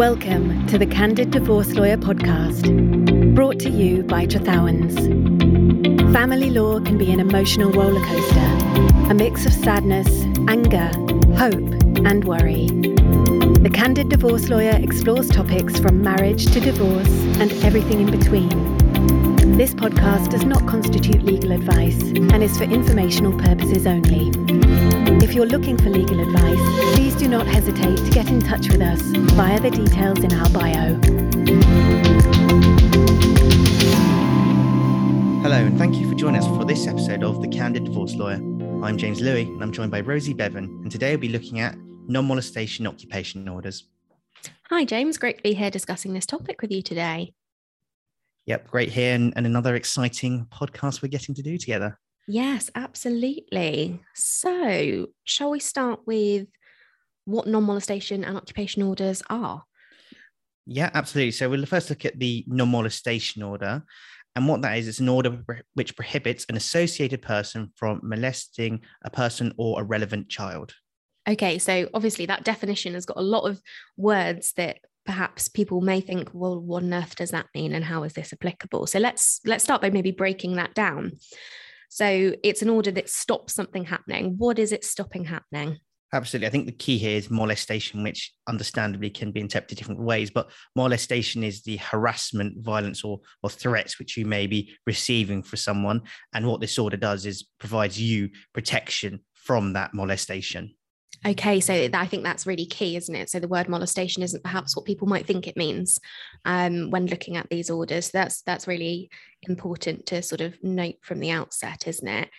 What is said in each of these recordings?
Welcome to the Candid Divorce Lawyer podcast, brought to you by Trethowans. Family law can be an emotional rollercoaster, a mix of sadness, anger, hope, and worry. The Candid Divorce Lawyer explores topics from marriage to divorce and everything in between. This podcast does not constitute legal advice and is for informational purposes only. If you're looking for legal advice, please do not hesitate to get in touch with us via the details in our bio. Hello, and thank you for joining us for this episode of The Candid Divorce Lawyer. I'm James Louis, and I'm joined by Rosie Bevan, and today we'll be looking at non molestation occupation orders. Hi, James. Great to be here discussing this topic with you today. Yep, great here, and, and another exciting podcast we're getting to do together. Yes, absolutely. So, shall we start with what non molestation and occupation orders are? Yeah, absolutely. So, we'll first look at the non molestation order. And what that is, it's an order which prohibits an associated person from molesting a person or a relevant child. Okay, so obviously that definition has got a lot of words that perhaps people may think, well, what on earth does that mean and how is this applicable? So let's let's start by maybe breaking that down. So it's an order that stops something happening. What is it stopping happening? Absolutely. I think the key here is molestation, which understandably can be interpreted different ways. But molestation is the harassment, violence, or, or threats which you may be receiving for someone. And what this order does is provides you protection from that molestation. Okay, so I think that's really key, isn't it? So the word molestation isn't perhaps what people might think it means um, when looking at these orders. That's that's really important to sort of note from the outset, isn't it?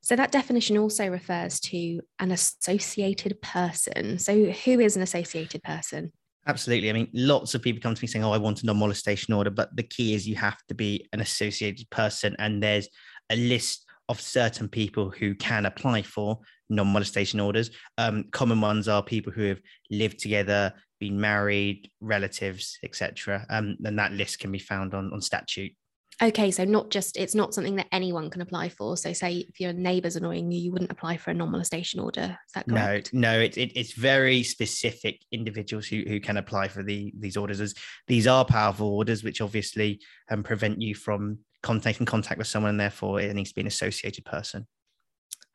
So that definition also refers to an associated person. So who is an associated person? Absolutely. I mean, lots of people come to me saying, "Oh, I want a non-molestation order," but the key is you have to be an associated person, and there's a list of certain people who can apply for non-molestation orders. Um, common ones are people who have lived together, been married, relatives, etc. Um, and that list can be found on, on statute. Okay, so not just it's not something that anyone can apply for. So, say if your neighbour's annoying you, you wouldn't apply for a non-molestation order. Is that correct? No, no, it, it, it's very specific individuals who, who can apply for the these orders. As these are powerful orders, which obviously um, prevent you from contact in contact with someone, and therefore it needs to be an associated person.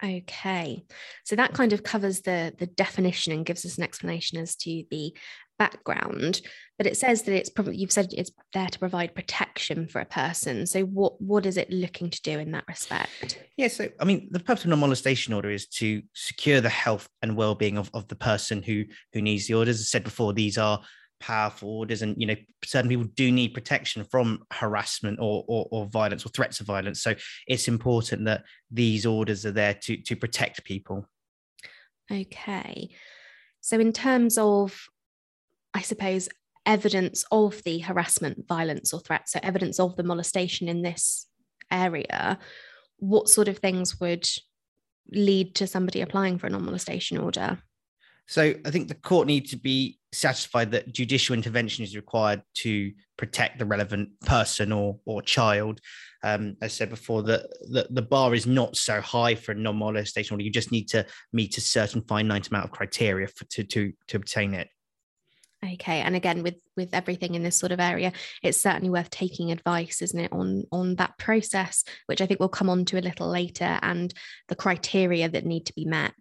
Okay, so that kind of covers the the definition and gives us an explanation as to the background. But it says that it's probably you've said it's there to provide protection for a person. So what what is it looking to do in that respect? Yeah, so I mean, the purpose of non-molestation order is to secure the health and well-being of, of the person who who needs the orders. As I said before, these are powerful orders and you know certain people do need protection from harassment or, or, or violence or threats of violence. So it's important that these orders are there to to protect people. Okay. So in terms of i suppose evidence of the harassment violence or threat so evidence of the molestation in this area what sort of things would lead to somebody applying for a non-molestation order so I think the court needs to be satisfied that judicial intervention is required to protect the relevant person or or child. Um, as I said before, the, the, the bar is not so high for a non-molestation order. You just need to meet a certain finite amount of criteria for, to to to obtain it. Okay, and again, with with everything in this sort of area, it's certainly worth taking advice, isn't it, on on that process, which I think we'll come on to a little later, and the criteria that need to be met.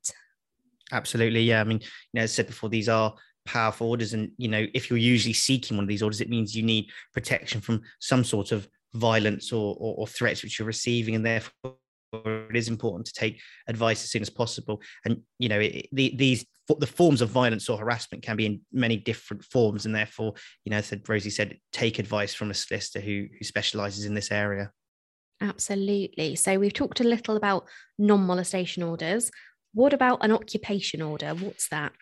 Absolutely. Yeah. I mean, you know, as I said before, these are powerful orders. And, you know, if you're usually seeking one of these orders, it means you need protection from some sort of violence or, or, or threats which you're receiving. And therefore, it is important to take advice as soon as possible. And, you know, it, the, these, the forms of violence or harassment can be in many different forms. And therefore, you know, said Rosie said, take advice from a solicitor who, who specializes in this area. Absolutely. So we've talked a little about non molestation orders. What about an occupation order? What's that?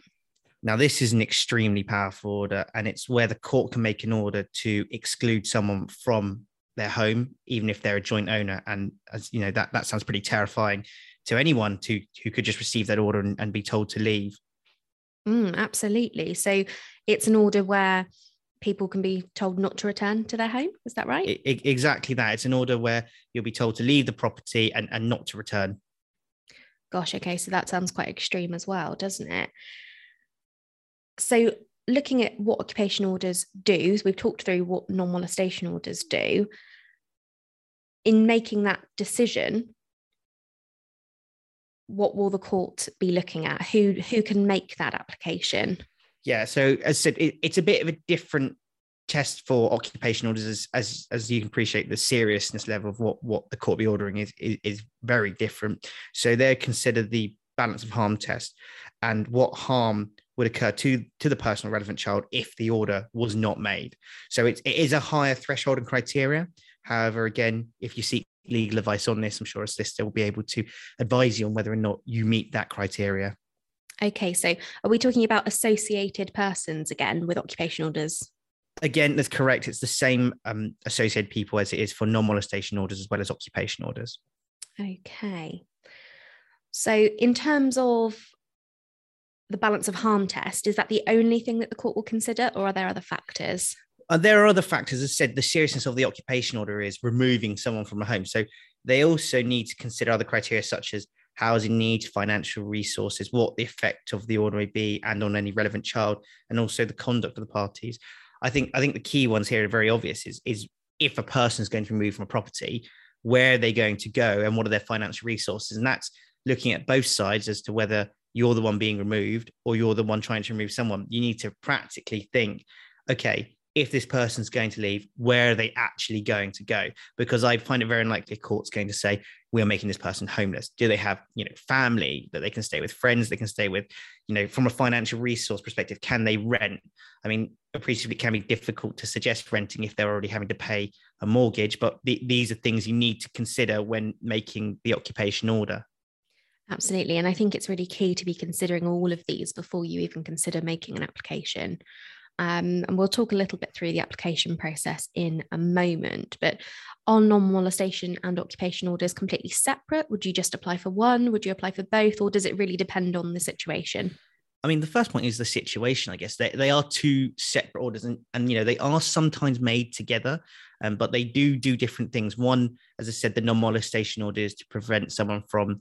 Now, this is an extremely powerful order, and it's where the court can make an order to exclude someone from their home, even if they're a joint owner. And as you know, that, that sounds pretty terrifying to anyone to who could just receive that order and, and be told to leave. Mm, absolutely. So it's an order where people can be told not to return to their home. Is that right? It, exactly that. It's an order where you'll be told to leave the property and, and not to return. Gosh, okay, so that sounds quite extreme as well, doesn't it? So looking at what occupation orders do, so we've talked through what non molestation orders do. In making that decision, what will the court be looking at? Who who can make that application? Yeah, so as I said, it, it's a bit of a different test for occupation orders as, as as you can appreciate the seriousness level of what what the court be ordering is, is, is very different. So they're considered the balance of harm test and what harm would occur to to the personal relevant child if the order was not made. So it, it is a higher threshold and criteria. However again if you seek legal advice on this i'm sure a solicitor will be able to advise you on whether or not you meet that criteria. Okay so are we talking about associated persons again with occupation orders again, that's correct. It's the same um, associated people as it is for non-molestation orders as well as occupation orders. Okay. So, in terms of the balance of harm test, is that the only thing that the court will consider, or are there other factors? Uh, there are other factors. As I said, the seriousness of the occupation order is removing someone from a home. So, they also need to consider other criteria such as housing needs, financial resources, what the effect of the order may be, and on any relevant child, and also the conduct of the parties. I think I think the key ones here are very obvious. Is is if a person is going to move from a property, where are they going to go, and what are their financial resources, and that's looking at both sides as to whether you're the one being removed or you're the one trying to remove someone. You need to practically think, okay, if this person's going to leave, where are they actually going to go? Because I find it very unlikely court's going to say, we're making this person homeless. Do they have, you know, family that they can stay with, friends they can stay with, you know, from a financial resource perspective, can they rent? I mean, appreciably it can be difficult to suggest renting if they're already having to pay a mortgage, but the, these are things you need to consider when making the occupation order. Absolutely. And I think it's really key to be considering all of these before you even consider making an application. Um, and we'll talk a little bit through the application process in a moment. But are non molestation and occupation orders completely separate? Would you just apply for one? Would you apply for both? Or does it really depend on the situation? I mean, the first point is the situation, I guess. They, they are two separate orders and, and, you know, they are sometimes made together, um, but they do do different things. One, as I said, the non molestation order is to prevent someone from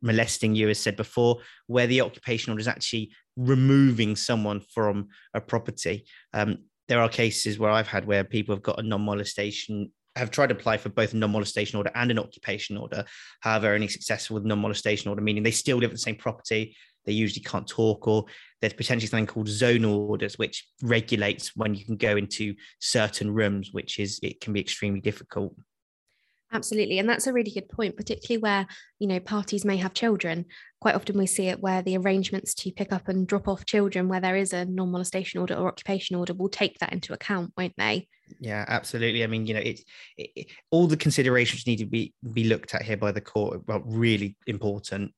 molesting you, as said before, where the occupation order is actually removing someone from a property. Um, there are cases where I've had where people have got a non-molestation have tried to apply for both a non-molestation order and an occupation order. However, only successful with non-molestation order, meaning they still live in the same property. They usually can't talk, or there's potentially something called zonal orders, which regulates when you can go into certain rooms, which is it can be extremely difficult. Absolutely. And that's a really good point, particularly where, you know, parties may have children. Quite often we see it where the arrangements to pick up and drop off children, where there is a non molestation order or occupation order, will take that into account, won't they? Yeah, absolutely. I mean, you know, it's it, it, all the considerations need to be be looked at here by the court are really important.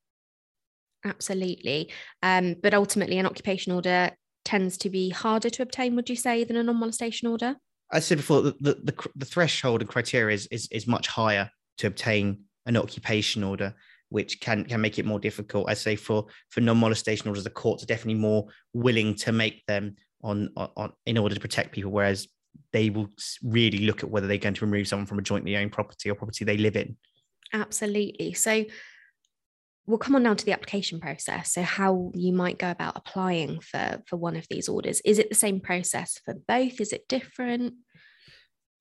Absolutely. Um, but ultimately, an occupation order tends to be harder to obtain, would you say, than a non molestation order? I said before, the, the, the, threshold and criteria is, is, is much higher to obtain an occupation order, which can can make it more difficult. I say for for non-molestation orders, the courts are definitely more willing to make them on, on in order to protect people, whereas they will really look at whether they're going to remove someone from a jointly owned property or property they live in. Absolutely. So we'll come on now to the application process. So how you might go about applying for for one of these orders. Is it the same process for both? Is it different?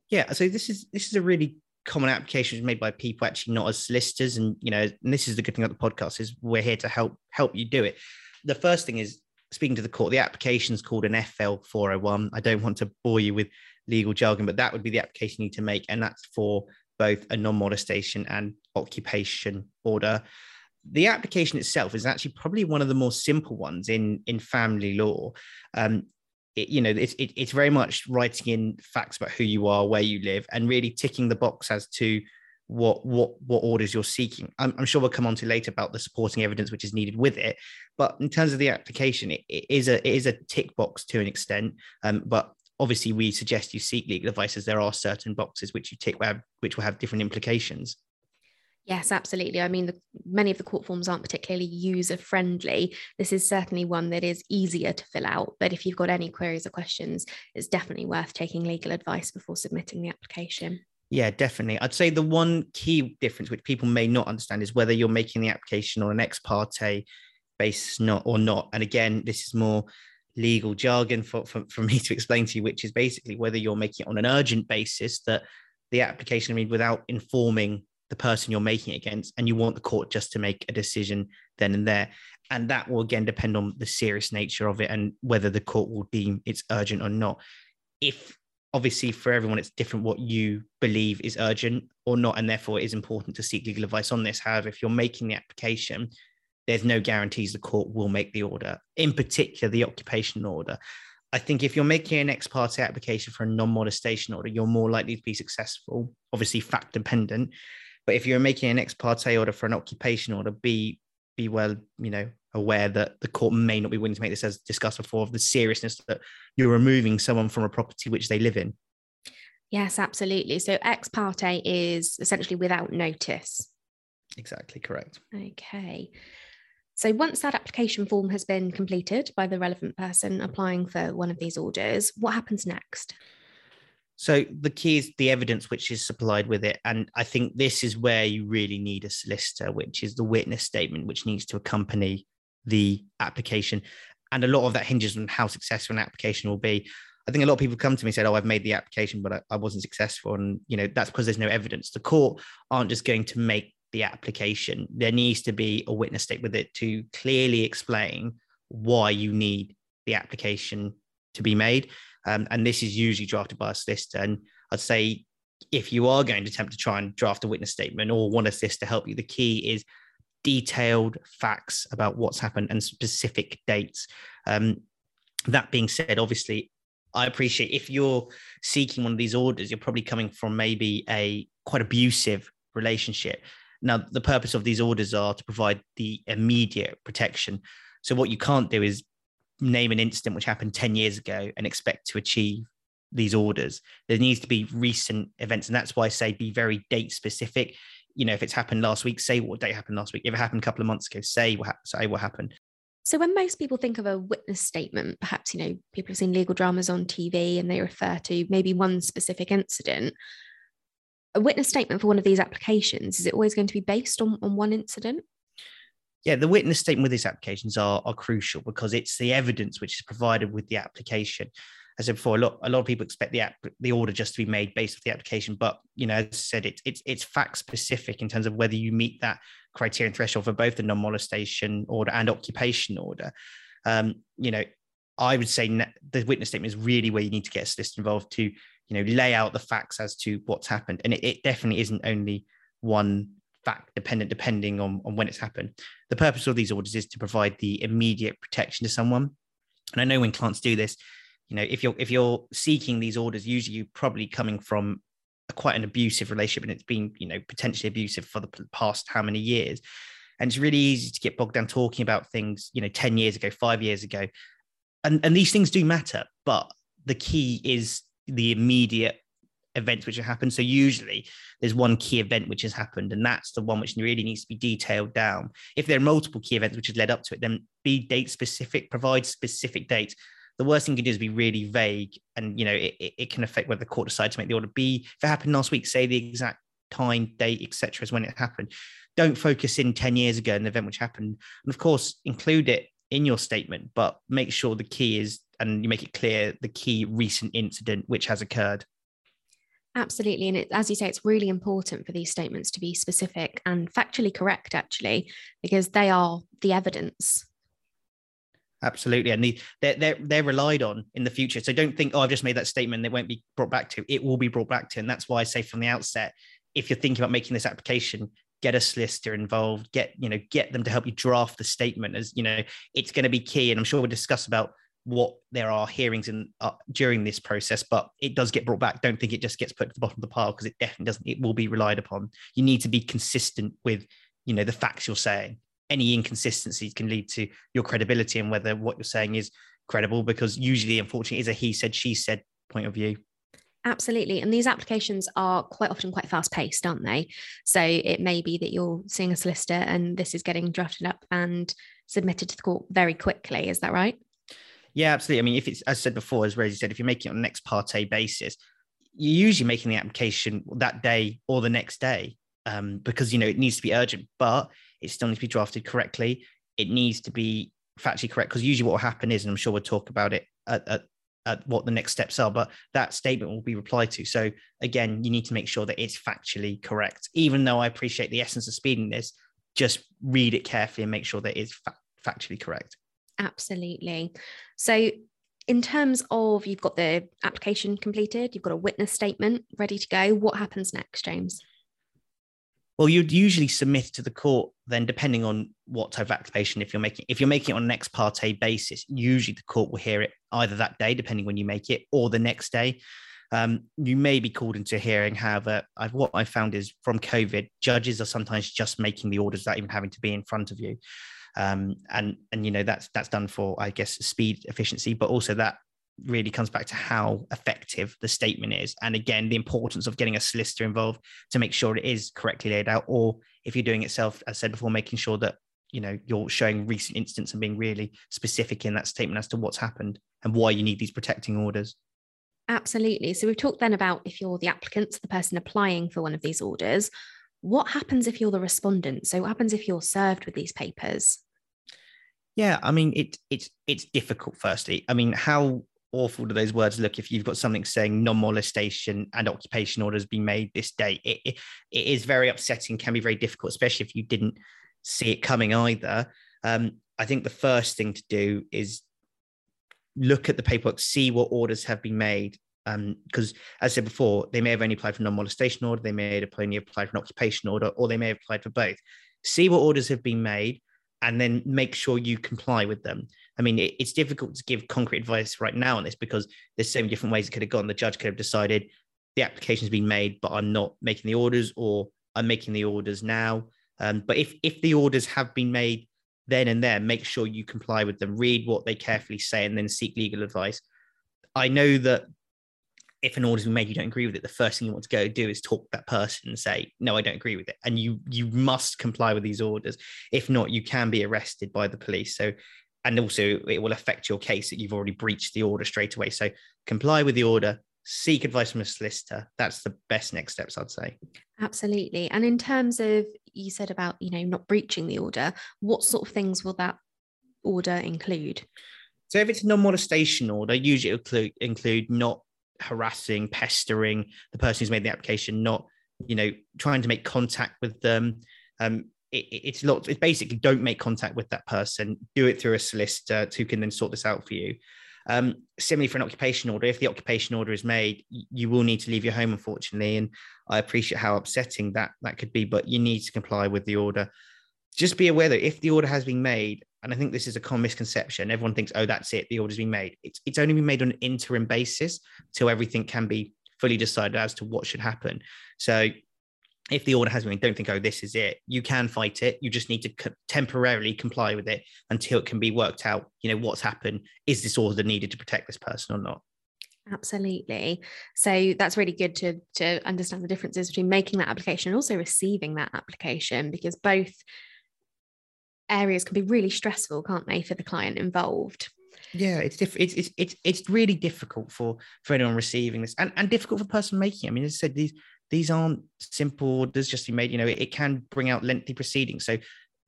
Yeah, so this is this is a really common application made by people actually not as solicitors, and you know, and this is the good thing about the podcast is we're here to help help you do it. The first thing is speaking to the court. The application is called an FL 401. I don't want to bore you with legal jargon, but that would be the application you need to make, and that's for both a non-molestation and occupation order the application itself is actually probably one of the more simple ones in in family law. Um, it, you know, it's it, it's very much writing in facts about who you are, where you live, and really ticking the box as to what what what orders you're seeking. I'm, I'm, sure we'll come on to later about the supporting evidence which is needed with it. But in terms of the application, it, it is a it is a tick box to an extent. Um, but obviously, we suggest you seek legal advice as there are certain boxes which you tick which will have different implications. Yes, absolutely. I mean, the, many of the court forms aren't particularly user friendly. This is certainly one that is easier to fill out. But if you've got any queries or questions, it's definitely worth taking legal advice before submitting the application. Yeah, definitely. I'd say the one key difference which people may not understand is whether you're making the application on an ex parte basis not or not. And again, this is more legal jargon for, for, for me to explain to you, which is basically whether you're making it on an urgent basis that the application, I mean, without informing the person you're making it against, and you want the court just to make a decision then and there. And that will again depend on the serious nature of it and whether the court will deem it's urgent or not. If obviously for everyone it's different what you believe is urgent or not, and therefore it is important to seek legal advice on this. However, if you're making the application, there's no guarantees the court will make the order, in particular the occupation order. I think if you're making an ex parte application for a non molestation order, you're more likely to be successful, obviously fact dependent. But if you're making an ex parte order for an occupation order, be be well, you know, aware that the court may not be willing to make this as discussed before of the seriousness that you're removing someone from a property which they live in. Yes, absolutely. So ex parte is essentially without notice. Exactly correct. Okay. So once that application form has been completed by the relevant person applying for one of these orders, what happens next? So the key is the evidence which is supplied with it. And I think this is where you really need a solicitor, which is the witness statement, which needs to accompany the application. And a lot of that hinges on how successful an application will be. I think a lot of people come to me and said, "Oh, I've made the application, but I, I wasn't successful," and you know that's because there's no evidence. The court aren't just going to make the application. There needs to be a witness statement with it to clearly explain why you need the application to be made. Um, and this is usually drafted by a solicitor. And I'd say if you are going to attempt to try and draft a witness statement or want a solicitor to help you, the key is detailed facts about what's happened and specific dates. Um, that being said, obviously, I appreciate if you're seeking one of these orders, you're probably coming from maybe a quite abusive relationship. Now, the purpose of these orders are to provide the immediate protection. So, what you can't do is name an incident which happened 10 years ago and expect to achieve these orders. There needs to be recent events. And that's why I say be very date specific you know, if it's happened last week, say what date happened last week. If it happened a couple of months ago, say what say what happened. So when most people think of a witness statement, perhaps you know people have seen legal dramas on TV and they refer to maybe one specific incident. A witness statement for one of these applications is it always going to be based on, on one incident? Yeah, the witness statement with these applications are, are crucial because it's the evidence which is provided with the application. As I said before, a lot a lot of people expect the app, the order just to be made based off the application, but you know, as I said, it's it's it's fact specific in terms of whether you meet that criterion threshold for both the non molestation order and occupation order. Um, you know, I would say the witness statement is really where you need to get a solicitor involved to you know lay out the facts as to what's happened, and it, it definitely isn't only one fact dependent depending on, on when it's happened. The purpose of these orders is to provide the immediate protection to someone. And I know when clients do this, you know if you're if you're seeking these orders usually you're probably coming from a, quite an abusive relationship and it's been you know potentially abusive for the past how many years and it's really easy to get bogged down talking about things you know 10 years ago 5 years ago and and these things do matter but the key is the immediate events which have happened. So usually there's one key event which has happened and that's the one which really needs to be detailed down. If there are multiple key events which has led up to it then be date specific provide specific dates. The worst thing you can do is be really vague and you know it, it can affect whether the court decides to make the order. B if it happened last week say the exact time date etc as when it happened. Don't focus in 10 years ago an event which happened. And of course include it in your statement but make sure the key is and you make it clear the key recent incident which has occurred Absolutely. And it, as you say, it's really important for these statements to be specific and factually correct, actually, because they are the evidence absolutely and the, they're, they're they're relied on in the future so don't think oh i've just made that statement they won't be brought back to it will be brought back to and that's why i say from the outset if you're thinking about making this application get a solicitor involved get you know get them to help you draft the statement as you know it's going to be key and i'm sure we'll discuss about what there are hearings in uh, during this process but it does get brought back don't think it just gets put to the bottom of the pile because it definitely doesn't it will be relied upon you need to be consistent with you know the facts you're saying any inconsistencies can lead to your credibility and whether what you're saying is credible because usually unfortunately is a he said she said point of view Absolutely. And these applications are quite often quite fast paced, aren't they? So it may be that you're seeing a solicitor and this is getting drafted up and submitted to the court very quickly. Is that right? Yeah, absolutely. I mean, if it's, as said before, as Rosie said, if you're making it on an ex parte basis, you're usually making the application that day or the next day um, because, you know, it needs to be urgent. But it still needs to be drafted correctly. It needs to be factually correct because usually what will happen is, and I'm sure we'll talk about it at, at, at what the next steps are, but that statement will be replied to. So again, you need to make sure that it's factually correct. Even though I appreciate the essence of speeding this, just read it carefully and make sure that it's fa- factually correct. Absolutely. So in terms of you've got the application completed, you've got a witness statement ready to go. What happens next, James? Well, you'd usually submit to the court then, depending on what type of application. If you're making if you're making it on an ex parte basis, usually the court will hear it either that day, depending when you make it, or the next day. Um, you may be called into hearing. However, I've, what I found is from COVID, judges are sometimes just making the orders without even having to be in front of you um, and and you know that's that's done for I guess speed efficiency, but also that really comes back to how effective the statement is. And again the importance of getting a solicitor involved to make sure it is correctly laid out or if you're doing it self as said before making sure that you know you're showing recent instance and being really specific in that statement as to what's happened and why you need these protecting orders. Absolutely. So we've talked then about if you're the applicant the person applying for one of these orders what happens if you're the respondent so what happens if you're served with these papers yeah, I mean it it's it's difficult. Firstly, I mean how awful do those words look if you've got something saying non-molestation and occupation orders being made this day? It, it, it is very upsetting, can be very difficult, especially if you didn't see it coming either. Um, I think the first thing to do is look at the paperwork, see what orders have been made. Because, um, as I said before, they may have only applied for non-molestation order, they may have only applied for an occupation order, or they may have applied for both. See what orders have been made, and then make sure you comply with them. I mean, it, it's difficult to give concrete advice right now on this because there's so many different ways it could have gone. The judge could have decided the application's been made, but I'm not making the orders, or I'm making the orders now. Um, but if if the orders have been made then and there, make sure you comply with them. Read what they carefully say, and then seek legal advice. I know that if an order's been made, you don't agree with it, the first thing you want to go do is talk to that person and say, no, I don't agree with it. And you you must comply with these orders. If not, you can be arrested by the police. So and also it will affect your case that you've already breached the order straight away. So comply with the order, seek advice from a solicitor. That's the best next steps, I'd say. Absolutely. And in terms of you said about, you know, not breaching the order, what sort of things will that order include? So if it's a non-molestation order, usually it'll include, include not harassing, pestering the person who's made the application, not you know trying to make contact with them. Um, it, it's lot. It's basically don't make contact with that person. Do it through a solicitor who can then sort this out for you. Um, similarly, for an occupation order, if the occupation order is made, you will need to leave your home, unfortunately. And I appreciate how upsetting that that could be, but you need to comply with the order. Just be aware that if the order has been made and I think this is a common misconception. Everyone thinks, oh, that's it, the order's been made. It's, it's only been made on an interim basis till everything can be fully decided as to what should happen. So if the order has been, don't think, oh, this is it. You can fight it. You just need to co- temporarily comply with it until it can be worked out. You know what's happened. Is this order needed to protect this person or not? Absolutely. So that's really good to to understand the differences between making that application and also receiving that application because both areas can be really stressful, can't they, for the client involved? Yeah, it's diff- it's, it's it's it's really difficult for for anyone receiving this, and and difficult for the person making. I mean, as I said, these these aren't simple orders just be made. You know, it, it can bring out lengthy proceedings. So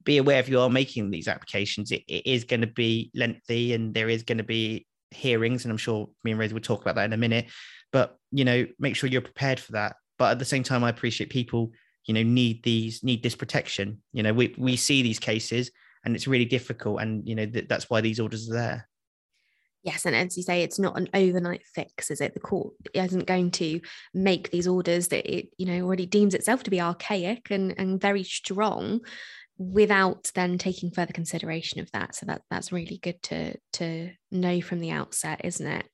be aware if you are making these applications, it, it is going to be lengthy, and there is going to be hearings, and I'm sure me and Rose will talk about that in a minute. But you know, make sure you're prepared for that. But at the same time, I appreciate people you know need these need this protection. You know we, we see these cases and it's really difficult and you know th- that's why these orders are there. Yes and as you say it's not an overnight fix is it? The court isn't going to make these orders that it you know already deems itself to be archaic and and very strong without then taking further consideration of that. So that that's really good to to know from the outset isn't it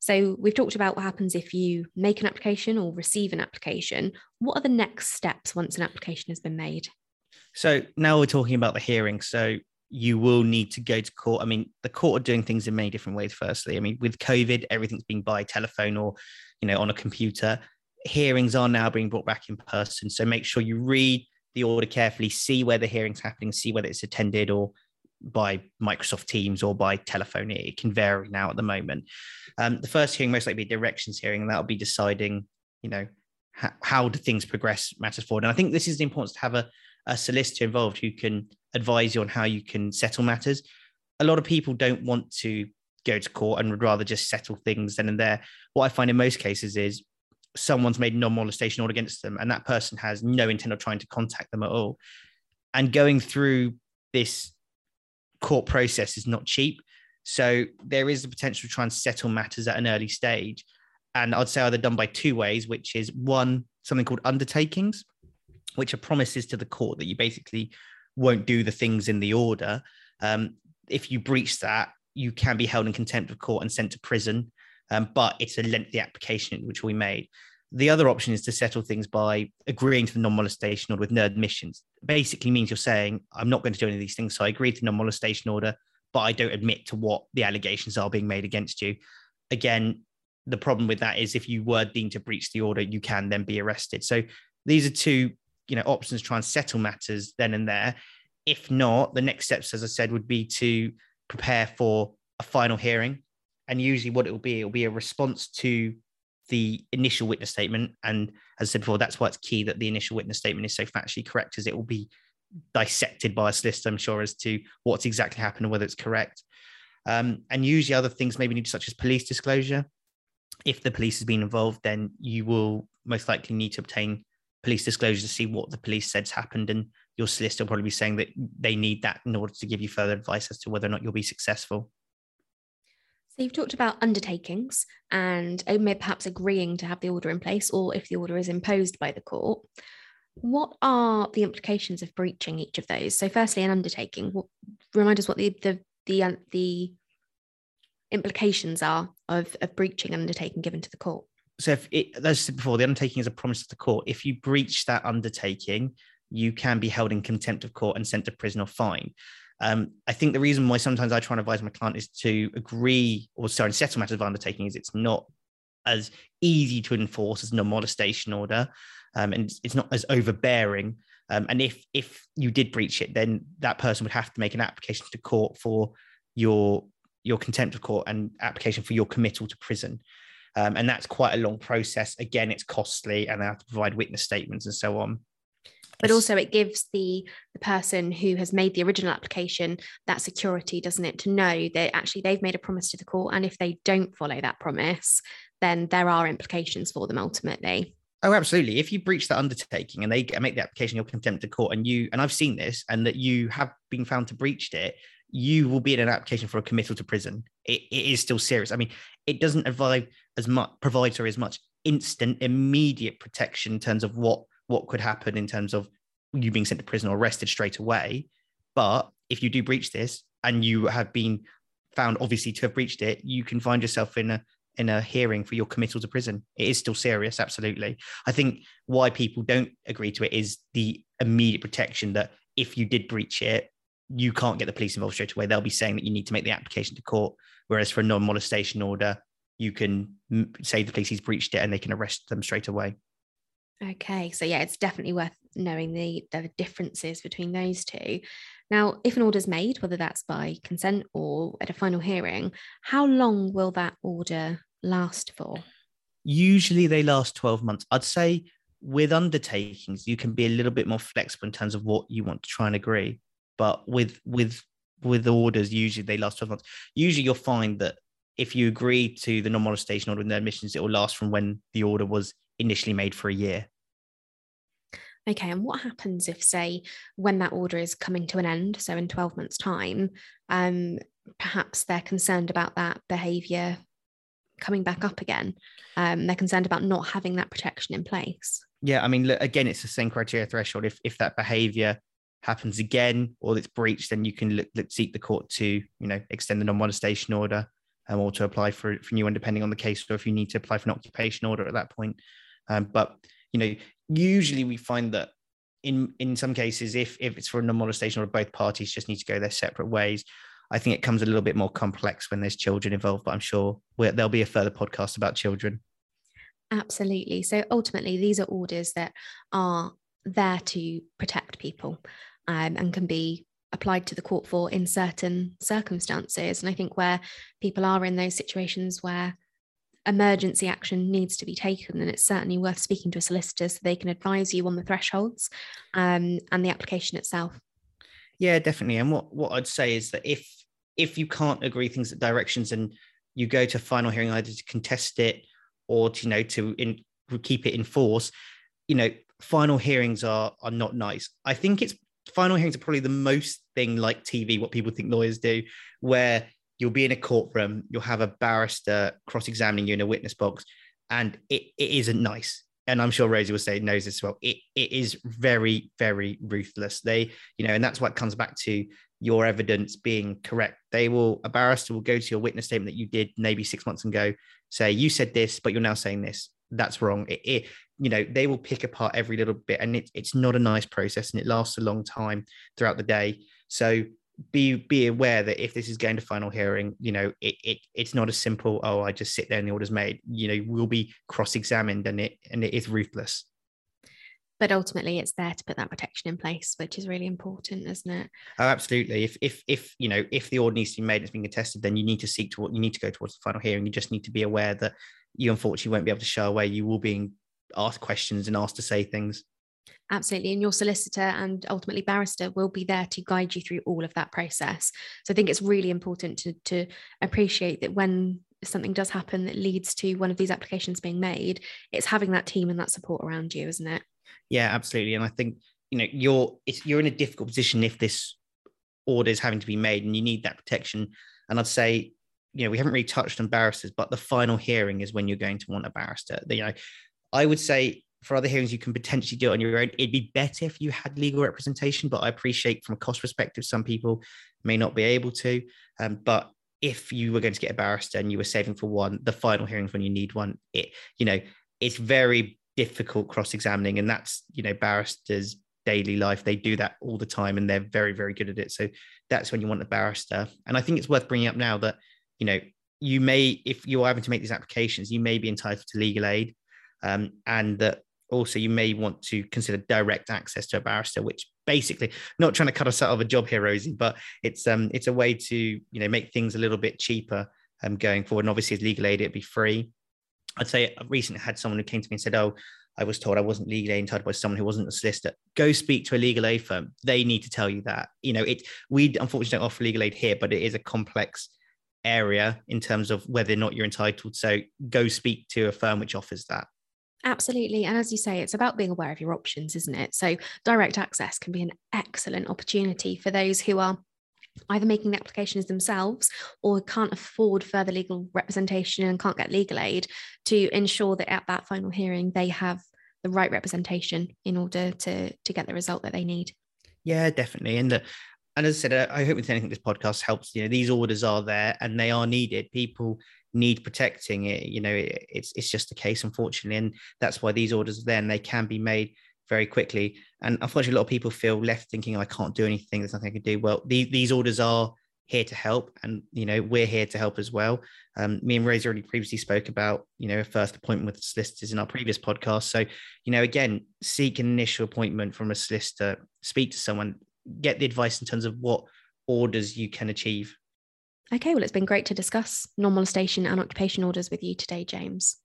so we've talked about what happens if you make an application or receive an application. What are the next steps once an application has been made? So now we're talking about the hearing. So you will need to go to court. I mean, the court are doing things in many different ways. Firstly, I mean, with COVID, everything's being by telephone or, you know, on a computer. Hearings are now being brought back in person. So make sure you read the order carefully, see where the hearing's happening, see whether it's attended or by Microsoft Teams or by telephone. It can vary now at the moment. Um, the first hearing most likely be directions hearing, and that'll be deciding, you know, how, how do things progress matters forward. And I think this is the importance to have a, a solicitor involved who can advise you on how you can settle matters. a lot of people don't want to go to court and would rather just settle things then and there. What I find in most cases is someone's made non-molestation order against them and that person has no intent of trying to contact them at all. And going through this court process is not cheap. So there is the potential to try and settle matters at an early stage. And I'd say either done by two ways, which is one, something called undertakings, which are promises to the court that you basically won't do the things in the order. Um, if you breach that, you can be held in contempt of court and sent to prison. Um, but it's a lengthy application which we made. The other option is to settle things by agreeing to the non-molestation order with no admissions. Basically means you're saying, I'm not going to do any of these things. So I agree to the non-molestation order, but I don't admit to what the allegations are being made against you. Again, the problem with that is if you were deemed to breach the order, you can then be arrested. So these are two, you know, options to try and settle matters then and there. If not, the next steps, as I said, would be to prepare for a final hearing. And usually what it will be, it will be a response to the initial witness statement. And as I said before, that's why it's key that the initial witness statement is so factually correct as it will be dissected by a solicitor, I'm sure, as to what's exactly happened and whether it's correct. Um, and usually other things maybe need such as police disclosure. If the police has been involved, then you will most likely need to obtain police disclosure to see what the police said's happened. And your solicitor will probably be saying that they need that in order to give you further advice as to whether or not you'll be successful. You've talked about undertakings and oh, perhaps agreeing to have the order in place, or if the order is imposed by the court. What are the implications of breaching each of those? So, firstly, an undertaking. Remind us what the the the, uh, the implications are of, of breaching an undertaking given to the court. So, if it, as I said before, the undertaking is a promise to the court. If you breach that undertaking, you can be held in contempt of court and sent to prison or fined. Um, I think the reason why sometimes I try and advise my client is to agree or sorry, settle matters of undertaking is it's not as easy to enforce as a non-molestation order, um, and it's, not as overbearing. Um, and if if you did breach it, then that person would have to make an application to court for your your contempt of court and application for your committal to prison. Um, and that's quite a long process. Again, it's costly, and they have to provide witness statements and so on but also it gives the the person who has made the original application that security doesn't it to know that actually they've made a promise to the court and if they don't follow that promise then there are implications for them ultimately Oh, absolutely. If you breach that undertaking and they make the application, you're contempt of court, and you and I've seen this, and that you have been found to breached it, you will be in an application for a committal to prison. It, it is still serious. I mean, it doesn't provide as much provide her as much instant, immediate protection in terms of what what could happen in terms of you being sent to prison or arrested straight away. But if you do breach this and you have been found obviously to have breached it, you can find yourself in a in a hearing for your committal to prison. It is still serious, absolutely. I think why people don't agree to it is the immediate protection that if you did breach it, you can't get the police involved straight away. They'll be saying that you need to make the application to court. Whereas for a non-molestation order, you can say the police he's breached it and they can arrest them straight away. Okay, so yeah, it's definitely worth knowing the the differences between those two. Now, if an order is made, whether that's by consent or at a final hearing, how long will that order last for? Usually they last 12 months. I'd say with undertakings, you can be a little bit more flexible in terms of what you want to try and agree. But with with with orders, usually they last 12 months. Usually you'll find that if you agree to the non-molestation order and the admissions, it will last from when the order was initially made for a year. Okay, and what happens if, say, when that order is coming to an end, so in 12 months' time, um, perhaps they're concerned about that behaviour coming back up again? Um, they're concerned about not having that protection in place. Yeah, I mean, look, again, it's the same criteria threshold. If if that behaviour happens again or it's breached, then you can look, look, seek the court to, you know, extend the non-molestation order um, or to apply for, for new one, depending on the case, or if you need to apply for an occupation order at that point. Um, but you know, usually we find that in in some cases, if if it's for a non-molestation or both parties just need to go their separate ways, I think it comes a little bit more complex when there's children involved. But I'm sure there'll be a further podcast about children. Absolutely. So ultimately, these are orders that are there to protect people um, and can be applied to the court for in certain circumstances. And I think where people are in those situations where emergency action needs to be taken, then it's certainly worth speaking to a solicitor so they can advise you on the thresholds um, and the application itself. Yeah, definitely. And what, what I'd say is that if if you can't agree things at directions and you go to final hearing either to contest it or to you know to in, keep it in force you know final hearings are are not nice i think it's final hearings are probably the most thing like tv what people think lawyers do where you'll be in a courtroom you'll have a barrister cross-examining you in a witness box and it, it isn't nice and I'm sure Rosie will say knows this well. It it is very very ruthless. They you know, and that's what comes back to your evidence being correct. They will a barrister will go to your witness statement that you did maybe six months ago, say you said this, but you're now saying this. That's wrong. It, it you know they will pick apart every little bit, and it, it's not a nice process, and it lasts a long time throughout the day. So be be aware that if this is going to final hearing, you know, it, it it's not a simple, oh, I just sit there and the order's made. You know, we'll be cross-examined and it and it is ruthless. But ultimately it's there to put that protection in place, which is really important, isn't it? Oh, absolutely. If if if you know, if the order needs to be made and it's being contested, then you need to seek to what you need to go towards the final hearing. You just need to be aware that you unfortunately won't be able to show away. You will be asked questions and asked to say things. Absolutely. And your solicitor and ultimately barrister will be there to guide you through all of that process. So I think it's really important to, to appreciate that when something does happen that leads to one of these applications being made, it's having that team and that support around you, isn't it? Yeah, absolutely. And I think, you know, you're you're in a difficult position if this order is having to be made and you need that protection. And I'd say, you know, we haven't really touched on barristers, but the final hearing is when you're going to want a barrister. You know, I would say for other hearings, you can potentially do it on your own. It'd be better if you had legal representation, but I appreciate from a cost perspective, some people may not be able to. Um, but if you were going to get a barrister and you were saving for one, the final hearings when you need one, it you know it's very difficult cross-examining, and that's you know barristers' daily life. They do that all the time, and they're very very good at it. So that's when you want a barrister. And I think it's worth bringing up now that you know you may, if you're having to make these applications, you may be entitled to legal aid. Um, and that also you may want to consider direct access to a barrister which basically not trying to cut us out of a job here rosie but it's um it's a way to you know make things a little bit cheaper um going forward and obviously as legal aid it'd be free i'd say i recently had someone who came to me and said oh I was told I wasn't legally entitled by someone who wasn't a solicitor. Go speak to a legal aid firm. They need to tell you that. You know, it we unfortunately don't offer legal aid here, but it is a complex area in terms of whether or not you're entitled. So go speak to a firm which offers that. Absolutely. And as you say, it's about being aware of your options, isn't it? So, direct access can be an excellent opportunity for those who are either making the applications themselves or can't afford further legal representation and can't get legal aid to ensure that at that final hearing they have the right representation in order to to get the result that they need. Yeah, definitely. And the, and as I said, I hope with anything this podcast helps. You know, these orders are there and they are needed. People need protecting it you know it, it's it's just a case unfortunately and that's why these orders then they can be made very quickly. And unfortunately a lot of people feel left thinking i can't do anything there's nothing i can do. Well these, these orders are here to help and you know we're here to help as well. Um, me and Rose already previously spoke about you know a first appointment with solicitors in our previous podcast. So you know again seek an initial appointment from a solicitor speak to someone get the advice in terms of what orders you can achieve Okay, well, it's been great to discuss non molestation and occupation orders with you today, James.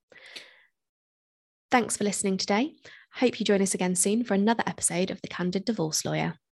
Thanks for listening today. Hope you join us again soon for another episode of The Candid Divorce Lawyer.